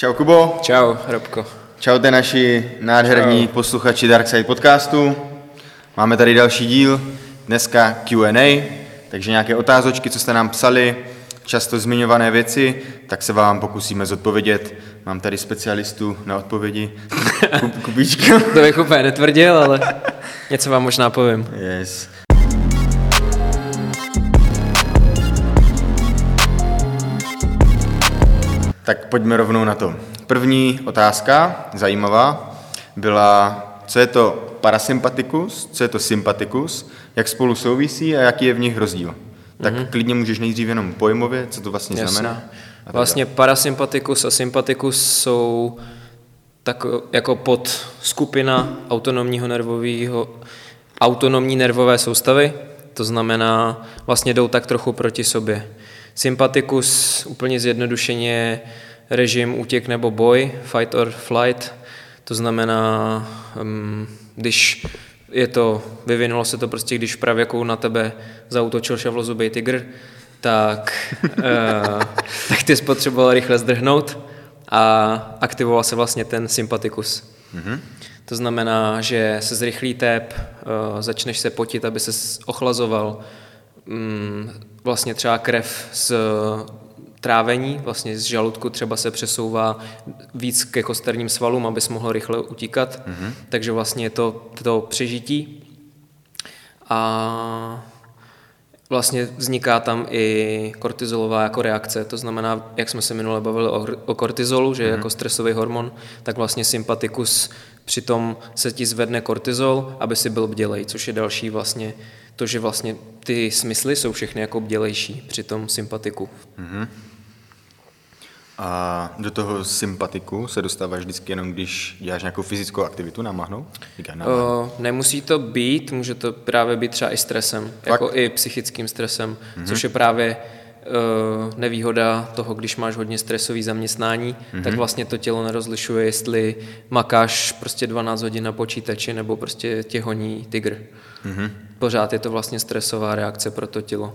Čau Kubo. Čau, Robko. Čaute naši nádherní Čau. posluchači Darkside podcastu. Máme tady další díl, dneska Q&A, takže nějaké otázočky, co jste nám psali, často zmiňované věci, tak se vám pokusíme zodpovědět. Mám tady specialistu na odpovědi, Kubíčka. to bych úplně netvrdil, ale něco vám možná povím. Yes. Tak pojďme rovnou na to. První otázka, zajímavá, byla, co je to parasympatikus, co je to sympatikus, jak spolu souvisí a jaký je v nich rozdíl. Tak mm-hmm. klidně můžeš nejdřív jenom pojmově, co to vlastně Jasně. znamená. Vlastně parasympatikus a sympatikus jsou tak jako pod skupina autonomního nervového, autonomní nervové soustavy, to znamená, vlastně jdou tak trochu proti sobě. Sympatikus úplně zjednodušeně režim útěk nebo boj, fight or flight, to znamená, když je to, vyvinulo se to prostě, když pravěkou na tebe zautočil šavlozubý tygr, tak, uh, tak ty spotřeboval rychle zdrhnout a aktivoval se vlastně ten sympatikus. Mm-hmm. To znamená, že se zrychlí tep, uh, začneš se potit, aby se ochlazoval, um, vlastně třeba krev z trávení, vlastně z žaludku třeba se přesouvá víc ke kosterním svalům, abys mohl rychle utíkat, mm-hmm. takže vlastně je to, to přežití. A vlastně vzniká tam i kortizolová jako reakce, to znamená, jak jsme se minule bavili o, o kortizolu, že mm-hmm. jako stresový hormon, tak vlastně sympatikus přitom se ti zvedne kortizol, aby si byl bdělej, což je další vlastně to, že vlastně ty smysly jsou všechny jako bdělejší při tom sympatiku. Mm-hmm. A do toho sympatiku se dostáváš vždycky jenom, když děláš nějakou fyzickou aktivitu, námahnou? Uh, nemusí to být, může to právě být třeba i stresem, Fakt? jako i psychickým stresem, mm-hmm. což je právě nevýhoda toho, když máš hodně stresový zaměstnání, mm-hmm. tak vlastně to tělo nerozlišuje, jestli makáš prostě 12 hodin na počítači nebo prostě tě honí tygr. Mm-hmm. Pořád je to vlastně stresová reakce pro to tělo.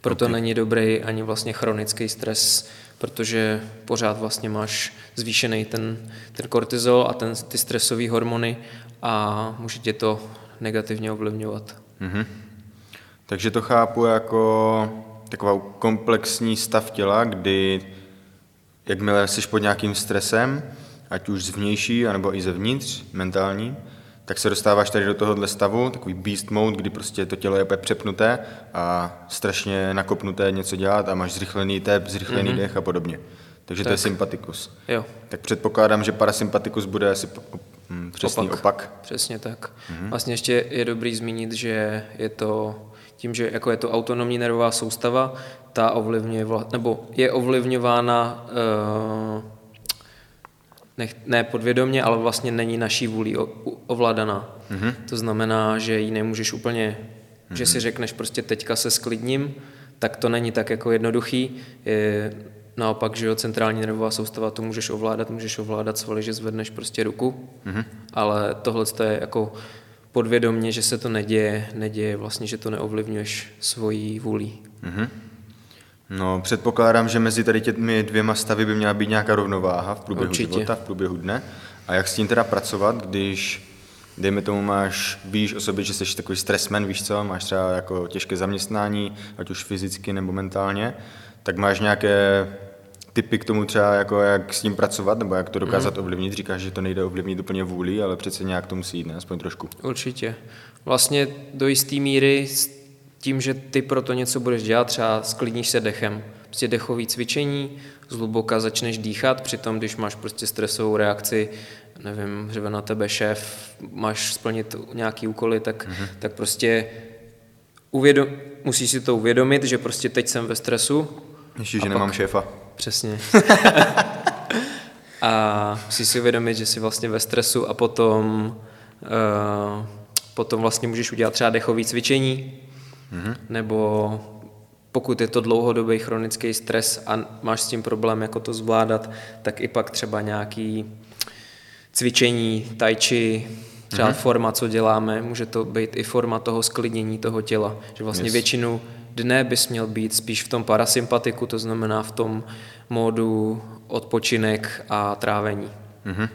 Proto okay. není dobrý ani vlastně chronický stres, protože pořád vlastně máš zvýšený ten, ten kortizol a ten, ty stresové hormony a může tě to negativně ovlivňovat. Mm-hmm. Takže to chápu jako takovou komplexní stav těla, kdy jakmile jsi pod nějakým stresem, ať už zvnější, anebo i zevnitř, mentální, tak se dostáváš tady do tohohle stavu, takový beast mode, kdy prostě to tělo je úplně přepnuté a strašně nakopnuté něco dělat a máš zrychlený tep, zrychlený mm-hmm. dech a podobně. Takže tak. to je sympatikus. Jo. Tak předpokládám, že parasympatikus bude asi hm, přesný opak. opak. Přesně tak. Mm-hmm. Vlastně ještě je dobrý zmínit, že je to tím, že jako je to autonomní nervová soustava, ta ovlivňuje, nebo je ovlivňována uh, ne, ne podvědomě, ale vlastně není naší vůli ovládaná. Mm-hmm. To znamená, že ji nemůžeš úplně, mm-hmm. že si řekneš prostě teďka se sklidním, tak to není tak jako jednoduchý. Je, naopak, že jo, centrální nervová soustava to můžeš ovládat, můžeš ovládat svaly, že zvedneš prostě ruku, mm-hmm. ale tohle je jako podvědomně, že se to neděje, neděje vlastně, že to neovlivňuješ svojí vůlí. Mm-hmm. No, předpokládám, že mezi tady těmi dvěma stavy by měla být nějaká rovnováha v průběhu Určitě. života, v průběhu dne. A jak s tím teda pracovat, když, dejme tomu, máš, víš o sobě, že jsi takový stresmen, víš co, máš třeba jako těžké zaměstnání, ať už fyzicky nebo mentálně, tak máš nějaké typy k tomu třeba, jako jak s tím pracovat, nebo jak to dokázat mm. ovlivnit? Říkáš, že to nejde ovlivnit úplně vůli, ale přece nějak to musí jít, ne? Aspoň trošku. Určitě. Vlastně do jisté míry tím, že ty pro to něco budeš dělat, třeba sklidníš se dechem, prostě dechový cvičení, zhluboka začneš dýchat, přitom když máš prostě stresovou reakci, nevím, řeve na tebe šéf, máš splnit nějaký úkoly, tak, mm-hmm. tak prostě uvědom, musíš si to uvědomit, že prostě teď jsem ve stresu. Ještě, že pak, nemám šéfa. Přesně. a musíš si uvědomit, že jsi vlastně ve stresu a potom, uh, potom vlastně můžeš udělat třeba dechové cvičení, mm-hmm. nebo pokud je to dlouhodobý chronický stres a máš s tím problém, jako to zvládat, tak i pak třeba nějaký cvičení, tai chi, třeba mm-hmm. forma, co děláme, může to být i forma toho sklidnění toho těla, že vlastně yes. většinu dne bys měl být spíš v tom parasympatiku, to znamená v tom módu odpočinek a trávení. Mm-hmm.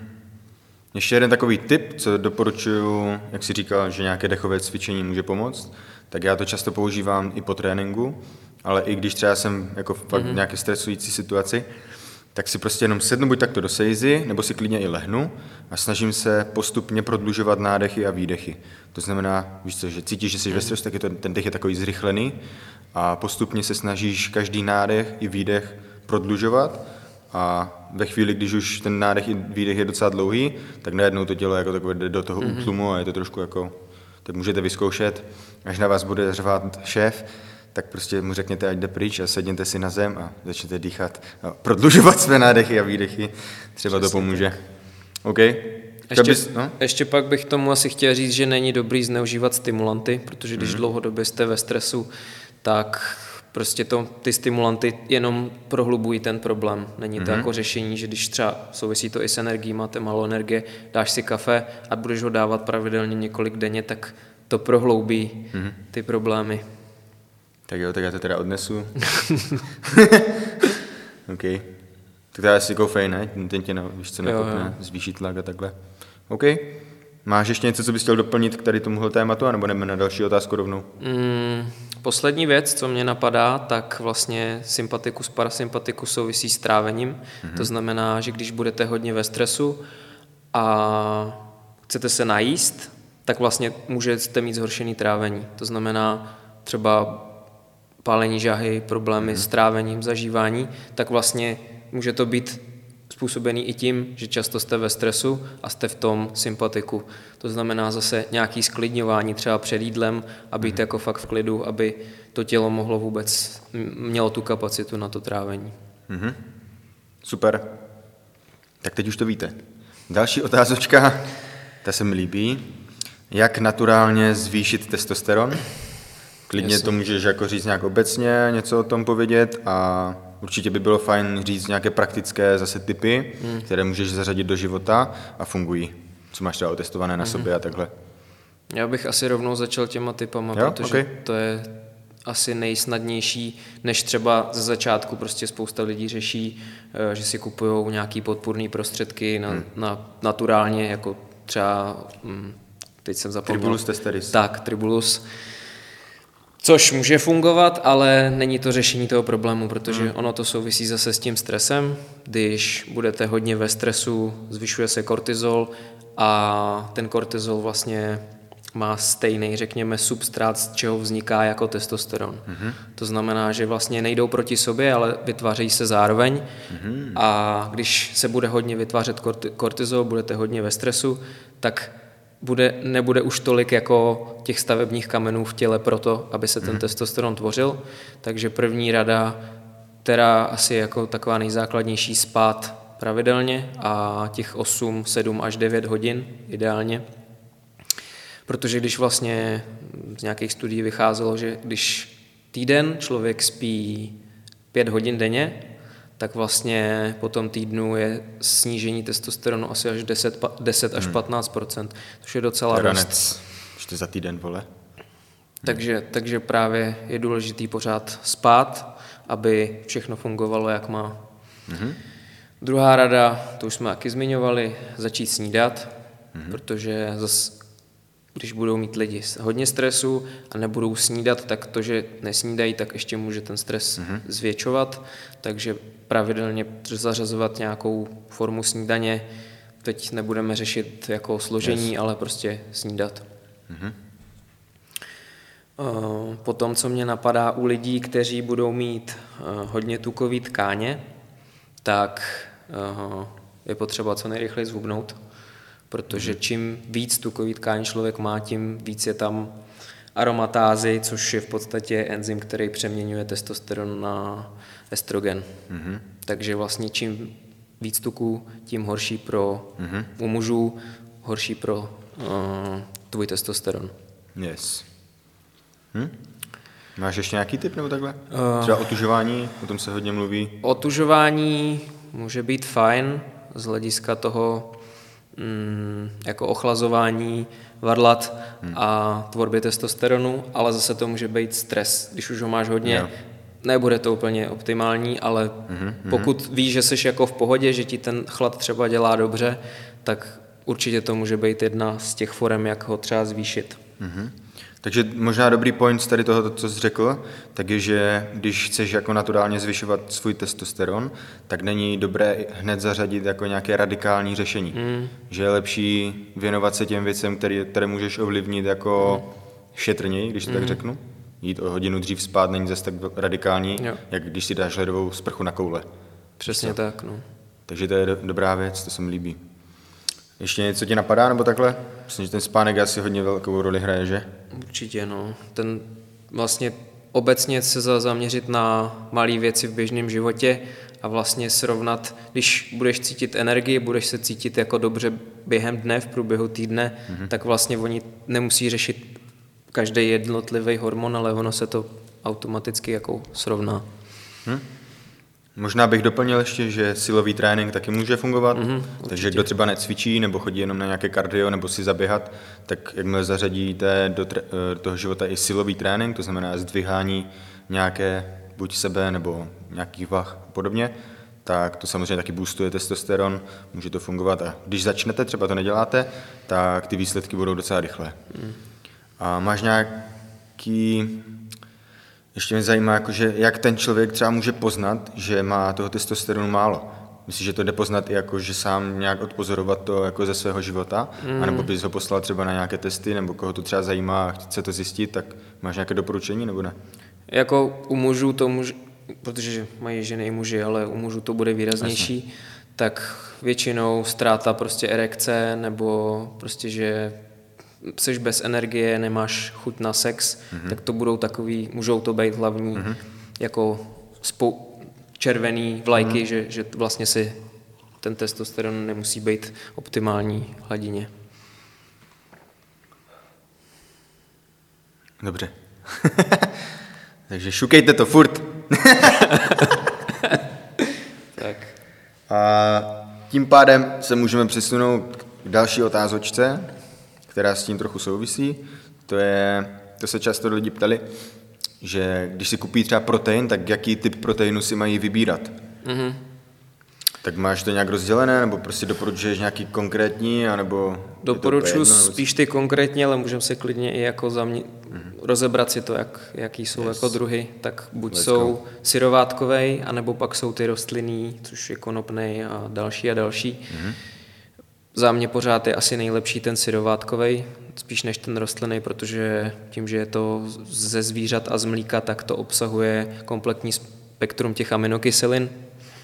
Ještě jeden takový tip, co doporučuju, jak si říkal, že nějaké dechové cvičení může pomoct, tak já to často používám i po tréninku, ale i když třeba jsem jako fakt mm-hmm. v nějaké stresující situaci, tak si prostě jenom sednu buď takto do sejzy, nebo si klidně i lehnu a snažím se postupně prodlužovat nádechy a výdechy. To znamená, víš co, že cítíš, že jsi ve mhm. stresu, tak je to, ten dech je takový zrychlený a postupně se snažíš každý nádech i výdech prodlužovat a ve chvíli, když už ten nádech i výdech je docela dlouhý, tak najednou to tělo jako takové jde do toho mm-hmm. útlumu a je to trošku jako, tak můžete vyzkoušet, až na vás bude řvát šéf, tak prostě mu řekněte, ať jde pryč a sedněte si na zem a začněte dýchat a prodlužovat své nádechy a výdechy. Třeba Přesně to pomůže. Tak. OK? Ještě, bys, no? ještě pak bych tomu asi chtěl říct, že není dobrý zneužívat stimulanty, protože když mm. dlouhodobě jste ve stresu, tak prostě to, ty stimulanty jenom prohlubují ten problém. Není to mm-hmm. jako řešení, že když třeba souvisí to i s energií, máte málo energie, dáš si kafe a budeš ho dávat pravidelně několik denně, tak to prohloubí mm-hmm. ty problémy. Tak jo, tak já to teda odnesu. OK. Tak to je asi kofein, ne? Ten tě, no, víš co, nakopne, zvýší tlak a takhle. OK. Máš ještě něco, co bys chtěl doplnit k tady tomuhle tématu, anebo jdeme na další otázku rovnou? Mm, poslední věc, co mě napadá, tak vlastně sympatikus, parasympatikus souvisí s trávením. Mm-hmm. To znamená, že když budete hodně ve stresu a chcete se najíst, tak vlastně můžete mít zhoršený trávení. To znamená třeba pálení žahy, problémy mm-hmm. s trávením, zažívání, tak vlastně může to být způsobený i tím, že často jste ve stresu a jste v tom sympatiku. To znamená zase nějaký sklidňování třeba před jídlem a být mm. jako fakt v klidu, aby to tělo mohlo vůbec, mělo tu kapacitu na to trávení. Mm-hmm. Super. Tak teď už to víte. Další otázočka, ta se mi líbí. Jak naturálně zvýšit testosteron? Klidně Jasně. to můžeš jako říct nějak obecně, něco o tom povědět a určitě by bylo fajn říct nějaké praktické zase typy, hmm. které můžeš zařadit do života a fungují. Co máš třeba otestované na hmm. sobě a takhle. Já bych asi rovnou začal těma typama, jo? protože okay. to je asi nejsnadnější, než třeba ze začátku prostě spousta lidí řeší, eh, že si kupují nějaký podpůrné prostředky na, hmm. na naturálně, jako třeba, hm, teď jsem zapomněl. Tribulus testeris. Tak, Tribulus Což může fungovat, ale není to řešení toho problému, protože hmm. ono to souvisí zase s tím stresem. Když budete hodně ve stresu, zvyšuje se kortizol a ten kortizol vlastně má stejný, řekněme, substrát, z čeho vzniká jako testosteron. Mm-hmm. To znamená, že vlastně nejdou proti sobě, ale vytvářejí se zároveň mm-hmm. a když se bude hodně vytvářet kortizol, budete hodně ve stresu, tak bude, nebude už tolik jako těch stavebních kamenů v těle proto, aby se ten hmm. testosteron tvořil. Takže první rada, která asi jako taková nejzákladnější, spát pravidelně a těch 8, 7 až 9 hodin ideálně. Protože když vlastně z nějakých studií vycházelo, že když týden člověk spí 5 hodin denně, tak vlastně po tom týdnu je snížení testosteronu asi až 10, 10 až hmm. 15 což je docela Ranec. dost. Ještě za týden, vole. Takže, takže právě je důležitý pořád spát, aby všechno fungovalo, jak má. Hmm. Druhá rada, to už jsme taky zmiňovali, začít snídat, hmm. protože zase když budou mít lidi hodně stresu a nebudou snídat, tak to, že nesnídají, tak ještě může ten stres mm-hmm. zvětšovat. Takže pravidelně zařazovat nějakou formu snídaně. Teď nebudeme řešit jako složení, yes. ale prostě snídat. Mm-hmm. Potom, co mě napadá u lidí, kteří budou mít eh, hodně tukový tkáně, tak eh, je potřeba co nejrychleji zhubnout protože čím víc tukový tkání člověk má, tím víc je tam aromatázy, což je v podstatě enzym, který přeměňuje testosteron na estrogen. Mm-hmm. Takže vlastně čím víc tuku, tím horší pro mm-hmm. u mužů, horší pro uh, tvůj testosteron. Yes. Hm? Máš ještě nějaký tip nebo takhle? Uh, Třeba otužování, o tom se hodně mluví. Otužování může být fajn z hlediska toho, mm, jako ochlazování varlat hmm. a tvorbě testosteronu, ale zase to může být stres, když už ho máš hodně, nebude to úplně optimální, ale mm-hmm. pokud víš, že jsi jako v pohodě, že ti ten chlad třeba dělá dobře, tak určitě to může být jedna z těch forem, jak ho třeba zvýšit. Mm-hmm. Takže možná dobrý point z tady toho, co jsi řekl, tak je, že když chceš jako naturálně zvyšovat svůj testosteron, tak není dobré hned zařadit jako nějaké radikální řešení. Mm. Že je lepší věnovat se těm věcem, které, které můžeš ovlivnit jako mm. šetrněji, když to mm. tak řeknu. Jít o hodinu dřív spát není zase tak radikální, jo. jak když si dáš ledovou sprchu na koule. Přesně tak, no. Takže to je dobrá věc, to se mi líbí. Ještě něco ti napadá, nebo takhle? Myslím, že ten spánek asi hodně velkou roli hraje, že? Určitě, no. Ten vlastně obecně se zaměřit na malé věci v běžném životě a vlastně srovnat, když budeš cítit energii, budeš se cítit jako dobře během dne, v průběhu týdne, mm-hmm. tak vlastně oni nemusí řešit každý jednotlivý hormon, ale ono se to automaticky jako srovná. Hmm? Možná bych doplnil ještě, že silový trénink taky může fungovat, mm-hmm, takže kdo třeba necvičí nebo chodí jenom na nějaké kardio nebo si zaběhat, tak jakmile zařadíte do, do toho života i silový trénink, to znamená zdvihání nějaké buď sebe nebo nějakých vah a podobně, tak to samozřejmě taky boostuje testosteron, může to fungovat a když začnete, třeba to neděláte, tak ty výsledky budou docela rychlé. Mm. A máš nějaký ještě mě zajímá, jakože, jak ten člověk třeba může poznat, že má toho testosteronu málo. Myslíš, že to jde poznat i jako, že sám nějak odpozorovat to jako ze svého života? Mm. A nebo bys ho poslal třeba na nějaké testy, nebo koho to třeba zajímá a chce to zjistit, tak máš nějaké doporučení nebo ne? Jako u mužů to může, protože mají ženy i muži, ale u mužů to bude výraznější, Jasně. tak většinou ztráta prostě erekce, nebo prostě, že jsi bez energie, nemáš chuť na sex, mm-hmm. tak to budou takový, můžou to být hlavní mm-hmm. jako spou- červený vlajky, mm-hmm. že, že vlastně si ten testosteron nemusí být optimální hladině. Dobře. Takže šukejte to furt. tak. A tím pádem se můžeme přesunout k další otázočce která s tím trochu souvisí. To, je, to se často lidi ptali, že když si kupí třeba protein, tak jaký typ proteinu si mají vybírat. Mm-hmm. Tak máš to nějak rozdělené, nebo prostě doporučuješ nějaký konkrétní, anebo... Doporučuji spíš ty konkrétní, ale můžeme se klidně i jako zamě... mm-hmm. rozebrat si to, jak, jaký jsou yes. jako druhy. Tak buď Let's jsou go. syrovátkovej, anebo pak jsou ty rostlinný, což je konopnej a další a další. Mm-hmm. Za mě pořád je asi nejlepší ten syrovátkový, spíš než ten rostlinný, protože tím, že je to ze zvířat a z mlíka, tak to obsahuje kompletní spektrum těch aminokyselin,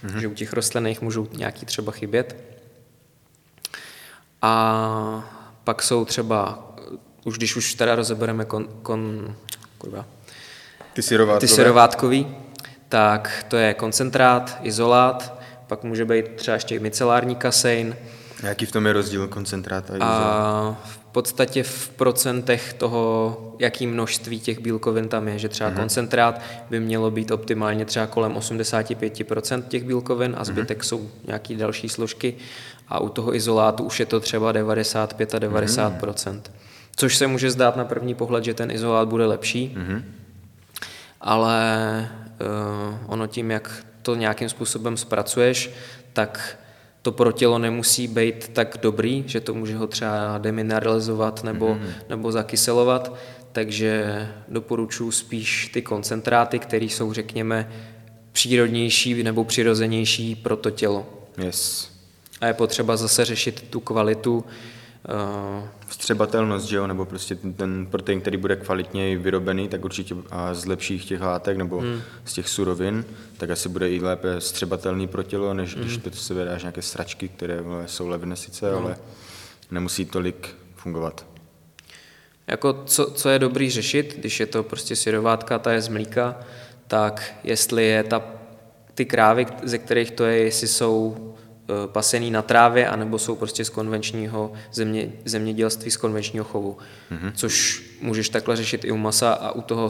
mm-hmm. že u těch rostlinných můžou nějaký třeba chybět. A pak jsou třeba, už když už teda rozebereme kon, kon, kurva, ty syrovátkový. ty syrovátkový, tak to je koncentrát, izolát, pak může být třeba ještě micelární kasein, Jaký v tom je rozdíl koncentrát a A v podstatě v procentech toho, jaký množství těch bílkovin tam je, že třeba mm-hmm. koncentrát by mělo být optimálně třeba kolem 85% těch bílkovin a zbytek mm-hmm. jsou nějaké další složky a u toho izolátu už je to třeba 95 a 90%. Mm-hmm. Což se může zdát na první pohled, že ten izolát bude lepší, mm-hmm. ale uh, ono tím, jak to nějakým způsobem zpracuješ, tak to pro tělo nemusí být tak dobrý, že to může ho třeba demineralizovat nebo, mm. nebo zakyselovat, takže doporučuji spíš ty koncentráty, které jsou, řekněme, přírodnější nebo přirozenější pro to tělo. Yes. A je potřeba zase řešit tu kvalitu Vstřebatelnost, že jo, nebo prostě ten, ten protein, který bude kvalitně vyrobený, tak určitě a z lepších těch látek nebo hmm. z těch surovin, tak asi bude i lépe střebatelný pro tělo, než hmm. když to se vydáš nějaké sračky, které jsou levné sice, no. ale nemusí tolik fungovat. Jako co, co je dobrý řešit, když je to prostě syrovátka, ta je z mlíka, tak jestli je ta, ty krávy, ze kterých to je, jestli jsou Eh, pasený na trávě, anebo jsou prostě z konvenčního země, zemědělství, z konvenčního chovu. Mm-hmm. Což můžeš takhle řešit i u masa a u toho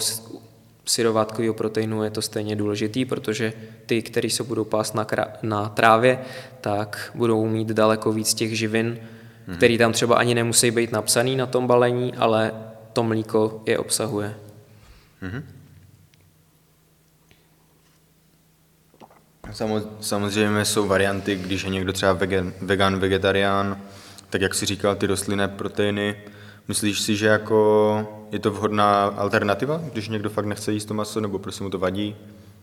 syrovátkového proteinu je to stejně důležitý, protože ty, které se budou pást na, na trávě, tak budou mít daleko víc těch živin, který tam třeba ani nemusí být napsaný na tom balení, ale to mlíko je obsahuje. Mhm. Samozřejmě jsou varianty, když je někdo třeba vegan, vegan vegetarián, tak jak si říkal, ty rostlinné proteiny. Myslíš si, že jako je to vhodná alternativa, když někdo fakt nechce jíst to maso, nebo prostě mu to vadí?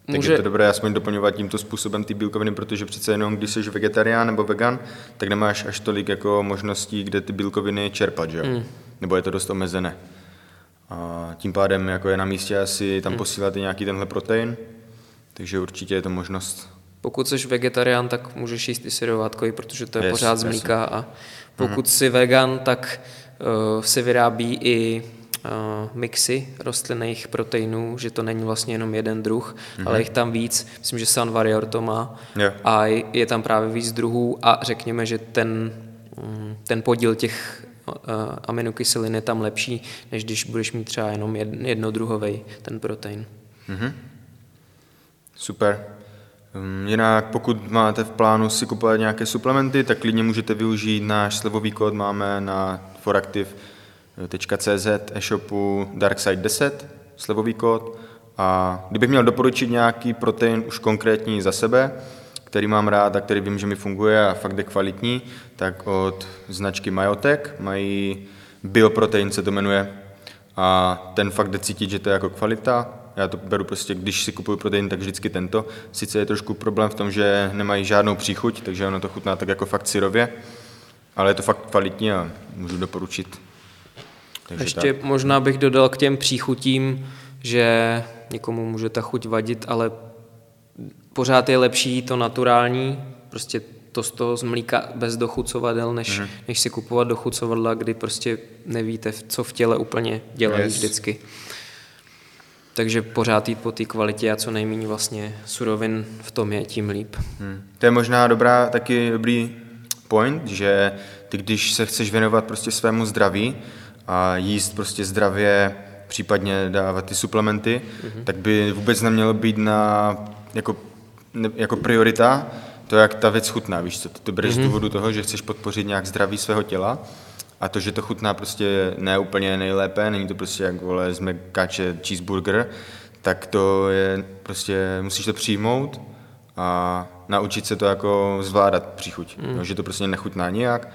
Tak Může... je to dobré aspoň doplňovat tímto způsobem ty bílkoviny, protože přece jenom když jsi vegetarián nebo vegan, tak nemáš až tolik jako možností, kde ty bílkoviny čerpat, že jo? Mm. Nebo je to dost omezené. A tím pádem jako je na místě asi tam mm. posílat i nějaký tenhle protein, takže určitě je to možnost. Pokud jsi vegetarián, tak můžeš jíst i syrovátkový, protože to je yes, pořád z mlíka a pokud mm. jsi vegan, tak uh, se vyrábí i uh, mixy rostlinných proteinů, že to není vlastně jenom jeden druh, mm-hmm. ale jich tam víc. Myslím, že Sun Warrior to má. Yeah. A je tam právě víc druhů a řekněme, že ten, um, ten podíl těch uh, aminokyselin je tam lepší, než když budeš mít třeba jenom jednodruhový ten protein. Mm-hmm. Super. Um, jinak pokud máte v plánu si kupovat nějaké suplementy, tak klidně můžete využít náš slevový kód, máme na foractiv.cz e-shopu Darkside10, slevový kód. A kdybych měl doporučit nějaký protein už konkrétní za sebe, který mám rád a který vím, že mi funguje a fakt je kvalitní, tak od značky Myotek mají bioprotein se to jmenuje a ten fakt jde cítit, že to je jako kvalita já to beru prostě, když si kupuju protein, tak vždycky tento. Sice je trošku problém v tom, že nemají žádnou příchuť, takže ono to chutná tak jako fakt syrově, ale je to fakt kvalitní a můžu doporučit. Takže Ještě tak. možná bych dodal k těm příchutím, že někomu může ta chuť vadit, ale pořád je lepší to naturální, prostě to z toho z mlíka bez dochucovadel, než, mm. než si kupovat dochucovadla, kdy prostě nevíte, co v těle úplně dělají yes. vždycky. Takže pořád jít po té kvalitě a co nejméně vlastně surovin v tom je, tím líp. Hmm. To je možná dobrá, taky dobrý point, že ty když se chceš věnovat prostě svému zdraví a jíst prostě zdravě, případně dávat ty suplementy, mm-hmm. tak by vůbec nemělo být na, jako, ne, jako priorita to, jak ta věc chutná, víš co, ty to bereš mm-hmm. z mhm. důvodu toho, že chceš podpořit nějak zdraví svého těla a to, že to chutná prostě ne úplně nejlépe, není to prostě jak vole z mekáče cheeseburger, tak to je prostě, musíš to přijmout a naučit se to jako zvládat příchuť. Mm. No, že to prostě nechutná nijak,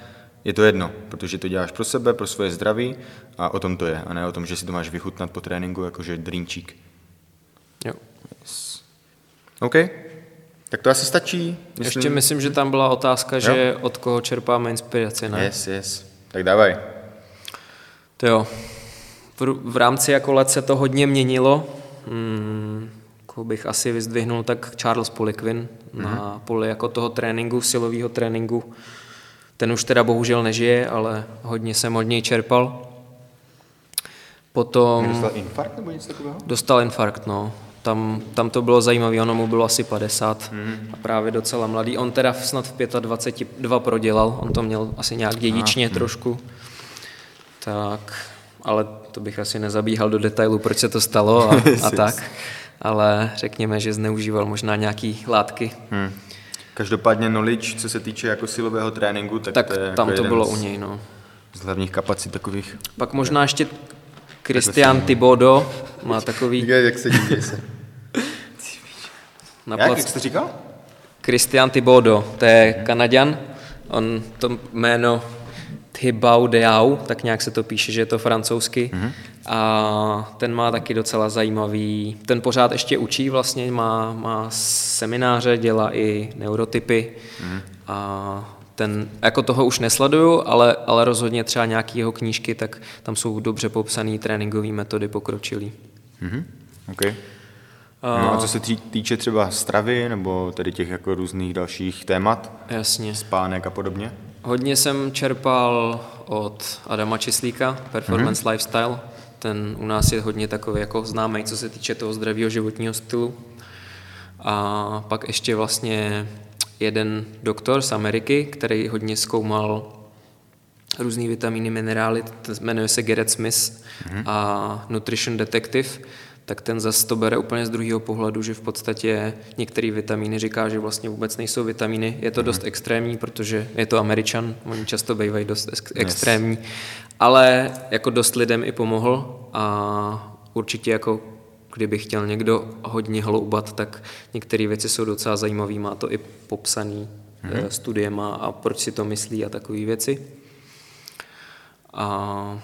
je to jedno, protože to děláš pro sebe, pro svoje zdraví a o tom to je, a ne o tom, že si to máš vychutnat po tréninku, jakože drinčík. Jo. Yes. OK. Tak to asi stačí. Myslím... Ještě myslím, že tam byla otázka, jo? že od koho čerpáme inspiraci, ne? Yes, yes. Tak dávaj. To jo. V, v rámci jako let se to hodně měnilo. Hmm, bych asi vyzdvihnul, tak Charles Poliquin mm-hmm. na mhm. poli jako toho tréninku, silového tréninku. Ten už teda bohužel nežije, ale hodně jsem od něj čerpal. Potom... Dostal infarkt nebo něco takového? Dostal infarkt, no. Tam, tam to bylo zajímavé, ono mu bylo asi 50 mm. a právě docela mladý. On teda snad v 25 dva prodělal, on to měl asi nějak dědičně ah, trošku. Tak, ale to bych asi nezabíhal do detailu, proč se to stalo a, a tak. Ale řekněme, že zneužíval možná nějaký látky. Hmm. Každopádně knowledge, co se týče jako silového tréninku, tak, tak to je tam jako to bylo u něj, no. Z hlavních kapacit takových. Pak možná ještě Christian Tibodo má takový... Jak se díky se. Na jak, jak jsi to říkal? Christian Tibodo, to je Kanaďan. On to jméno Thibau Deau, tak nějak se to píše, že je to francouzsky. Mm-hmm. A ten má taky docela zajímavý, ten pořád ještě učí vlastně, má, má semináře, dělá i neurotypy mm-hmm. a ten, jako toho už nesleduju, ale, ale rozhodně třeba nějaký jeho knížky, tak tam jsou dobře popsané tréninkové metody pokročilý. Mm-hmm. Okay. No a co se týče třeba stravy nebo tedy těch jako různých dalších témat? Jasně. Spánek a podobně? Hodně jsem čerpal od Adama Čislíka, Performance mm-hmm. Lifestyle. Ten u nás je hodně takový jako známý, co se týče toho zdravého životního stylu. A pak ještě vlastně jeden doktor z Ameriky, který hodně zkoumal různé vitamíny, minerály, jmenuje se Garrett Smith mm-hmm. a Nutrition Detective, tak ten zase to bere úplně z druhého pohledu, že v podstatě některé vitamíny říká, že vlastně vůbec nejsou vitamíny. Je to dost extrémní, protože je to američan, oni často bývají dost ex- extrémní, ale jako dost lidem i pomohl a určitě jako kdyby chtěl někdo hodně hloubat, tak některé věci jsou docela zajímavé, má to i popsaný mm-hmm. studiema a proč si to myslí a takové věci. A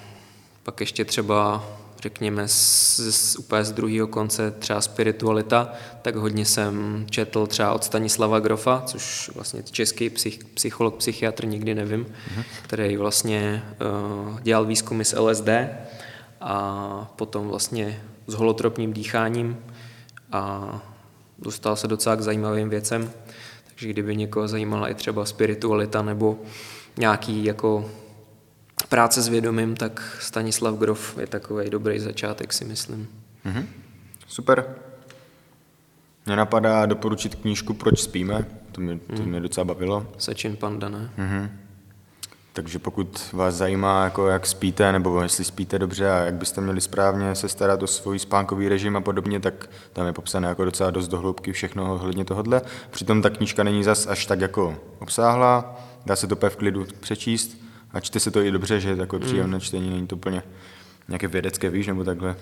pak ještě třeba řekněme z, z, úplně z druhého konce třeba spiritualita, tak hodně jsem četl třeba od Stanislava Grofa, což vlastně český psych, psycholog, psychiatr, nikdy nevím, mm-hmm. který vlastně uh, dělal výzkumy s LSD a potom vlastně s holotropním dýcháním a dostal se docela k zajímavým věcem. Takže kdyby někoho zajímala i třeba spiritualita nebo nějaký jako práce s vědomím, tak Stanislav Grof je takový dobrý začátek, si myslím. Mm-hmm. Super. Mě napadá doporučit knížku Proč spíme, to mě, to mhm. mě docela bavilo. Sečin Panda, ne? Mm-hmm. Takže pokud vás zajímá, jako jak spíte, nebo jestli spíte dobře a jak byste měli správně se starat o svůj spánkový režim a podobně, tak tam je popsané jako docela dost dohloubky všechno ohledně tohohle. Přitom ta knížka není zas až tak jako obsáhlá, dá se to v klidu přečíst a čte se to i dobře, že je takové mm. příjemné čtení, není to úplně nějaké vědecké, víš, nebo takhle.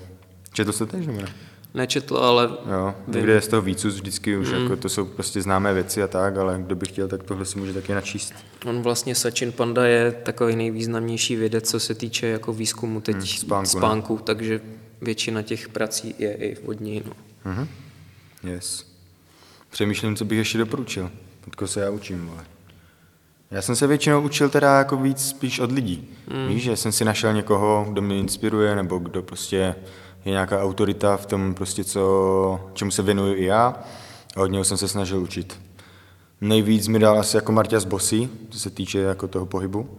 Četl jste to nebo ne? Nečetl, ale... Jo, někde je z toho víc vždycky už, mm. jako to jsou prostě známé věci a tak, ale kdo by chtěl, tak tohle si může taky načíst. On vlastně Sachin Panda je takový nejvýznamnější vědec, co se týče jako výzkumu teď mm, spánku, spánku takže většina těch prací je i od něj. No. Mm-hmm. Yes. Přemýšlím, co bych ještě doporučil. Teďko se já učím, ale... Já jsem se většinou učil teda jako víc spíš od lidí. Mm. Víš, že jsem si našel někoho, kdo mě inspiruje, nebo kdo prostě je nějaká autorita v tom prostě, co, čemu se věnuju i já. A od něho jsem se snažil učit. Nejvíc mi dal asi jako Marťas Bossy, co se týče jako toho pohybu.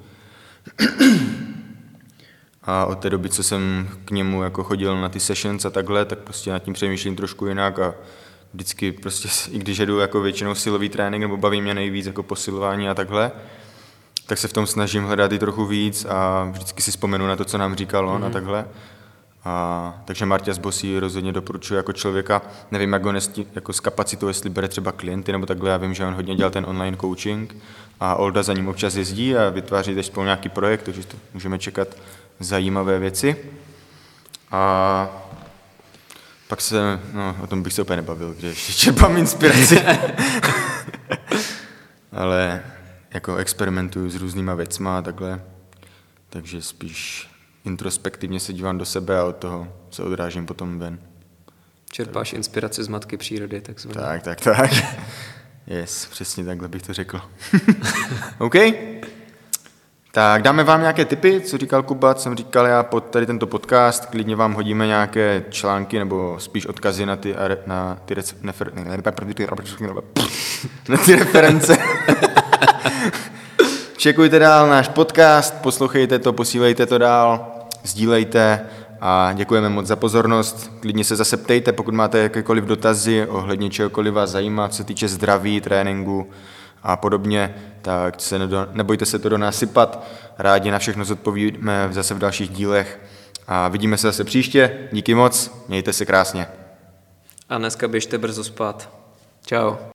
A od té doby, co jsem k němu jako chodil na ty sessions a takhle, tak prostě nad tím přemýšlím trošku jinak a vždycky prostě, i když jedu jako většinou silový trénink nebo baví mě nejvíc jako posilování a takhle, tak se v tom snažím hledat i trochu víc a vždycky si vzpomenu na to, co nám říkal on mm. a mhm. takhle. A, takže Martia Bosí rozhodně doporučuji jako člověka, nevím, jak ho nestí, jako s kapacitou, jestli bere třeba klienty nebo takhle, já vím, že on hodně dělal ten online coaching a Olda za ním občas jezdí a vytváří teď spolu nějaký projekt, takže to můžeme čekat zajímavé věci. A pak se, no, o tom bych se úplně nebavil, kde ještě čerpám inspiraci. Ale jako experimentuju s různýma věcma a takhle, takže spíš introspektivně se dívám do sebe a od toho se odrážím potom ven. Čerpáš tak. inspiraci z matky přírody, takzvaně. Tak, tak, tak. Yes, přesně takhle bych to řekl. OK? Tak dáme vám nějaké tipy, co říkal Kuba, co jsem říkal já pod tady tento podcast, klidně vám hodíme nějaké články nebo spíš odkazy na ty, na ty, nefer, ne, ne, na ty reference. Čekujte dál náš podcast, poslouchejte to, posílejte to dál, sdílejte a děkujeme moc za pozornost. Klidně se zase ptejte, pokud máte jakékoliv dotazy ohledně čehokoliv vás zajímá, co se týče zdraví, tréninku, a podobně, tak se nedo, nebojte se to do nás sypat. Rádi na všechno zodpovíme zase v dalších dílech. A vidíme se zase příště. Díky moc, mějte se krásně. A dneska běžte brzo spát. Ciao.